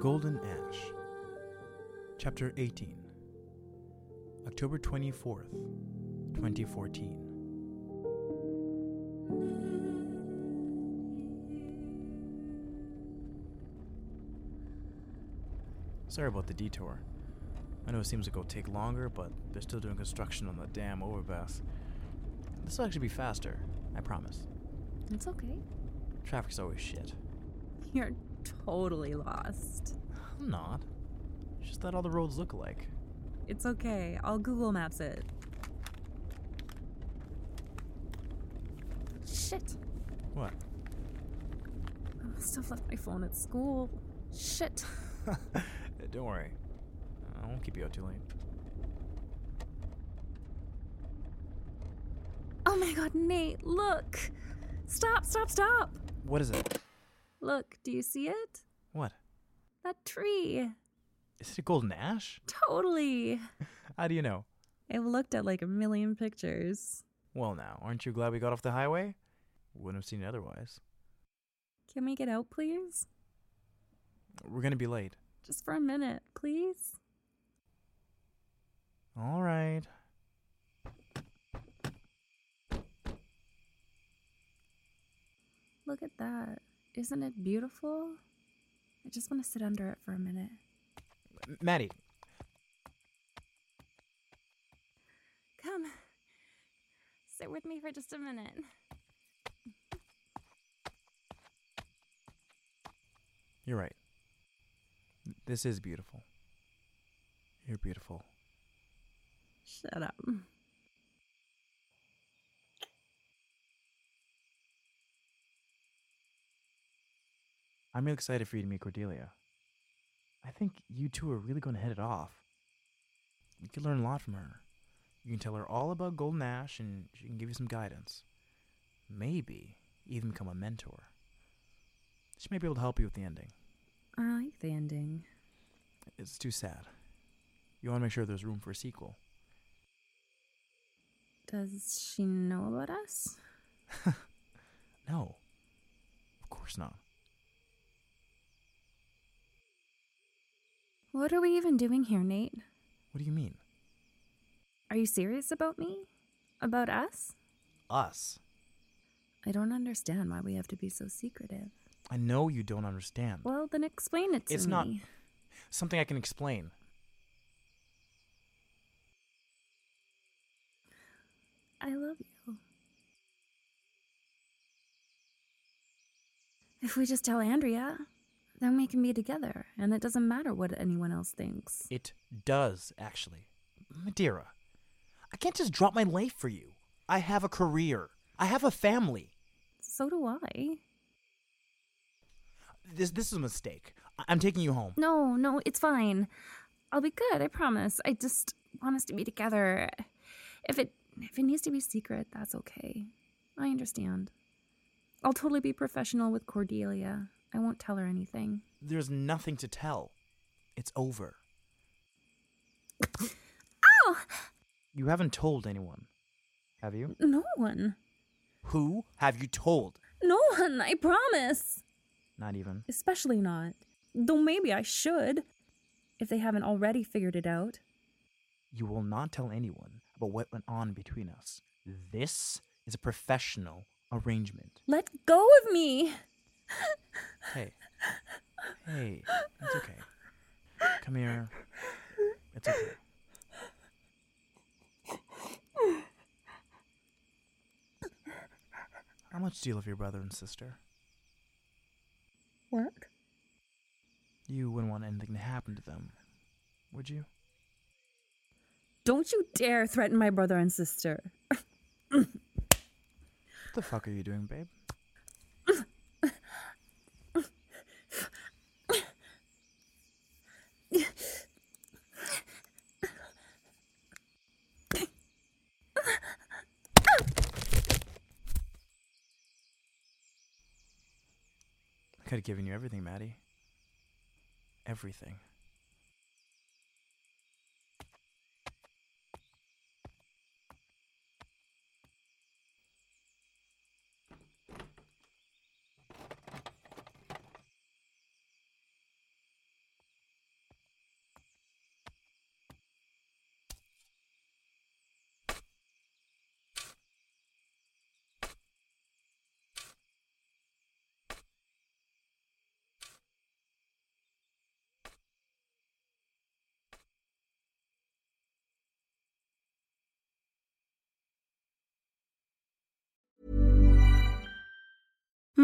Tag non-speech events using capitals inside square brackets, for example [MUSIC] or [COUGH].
Golden Ash, Chapter 18, October 24th, 2014. Sorry about the detour. I know it seems like it'll take longer, but they're still doing construction on the dam overpass. This will actually be faster, I promise. It's okay. Traffic's always shit. You're totally lost. I'm not. It's just that all the roads look alike. It's okay. I'll Google Maps it. Shit. What? I must have left my phone at school. Shit. [LAUGHS] Don't worry. I won't keep you out too late. Oh my god, Nate, look! Stop, stop, stop! What is it? Look, do you see it? What? That tree. Is it a golden ash? Totally. [LAUGHS] How do you know? I've looked at like a million pictures. Well, now, aren't you glad we got off the highway? Wouldn't have seen it otherwise. Can we get out, please? We're gonna be late. Just for a minute, please? All right. Look at that. Isn't it beautiful? I just want to sit under it for a minute. Maddie, Come. Sit with me for just a minute. you're right. This is beautiful. You're beautiful. Shut up. I'm really excited for you to meet Cordelia. I think you two are really going to hit it off. You could learn a lot from her. You can tell her all about Golden Ash and she can give you some guidance. Maybe even become a mentor. She may be able to help you with the ending. I like the ending. It's too sad. You want to make sure there's room for a sequel. Does she know about us? [LAUGHS] No. Of course not. What are we even doing here, Nate? What do you mean? Are you serious about me? About us? Us? I don't understand why we have to be so secretive. I know you don't understand. Well, then explain it to It's me. It's not something I can explain. I love you. If we just tell Andrea, then we can be together, and it doesn't matter what anyone else thinks. It does, actually. Madeira, uh, I can't just drop my life for you. I have a career. I have a family. So do I. This this is a mistake. I- I'm taking you home. No, no, it's fine. I'll be good, I promise. I just want us to be together. If it if it needs to be secret, that's okay. I understand. I'll totally be professional with Cordelia. I won't tell her anything. There's nothing to tell. It's over. Ow! You haven't told anyone, have you? No one. Who have you told? No one, I promise. Not even. Especially not. Though maybe I should. If they haven't already figured it out. You will not tell anyone about what went on between us. This is a professional arrangement. Let go of me. Hey. It's okay. Come here. It's okay. How much do you love your brother and sister? What? You wouldn't want anything to happen to them, would you? Don't you dare threaten my brother and sister. What the fuck are you doing, babe? Could have given you everything, Maddie. Everything.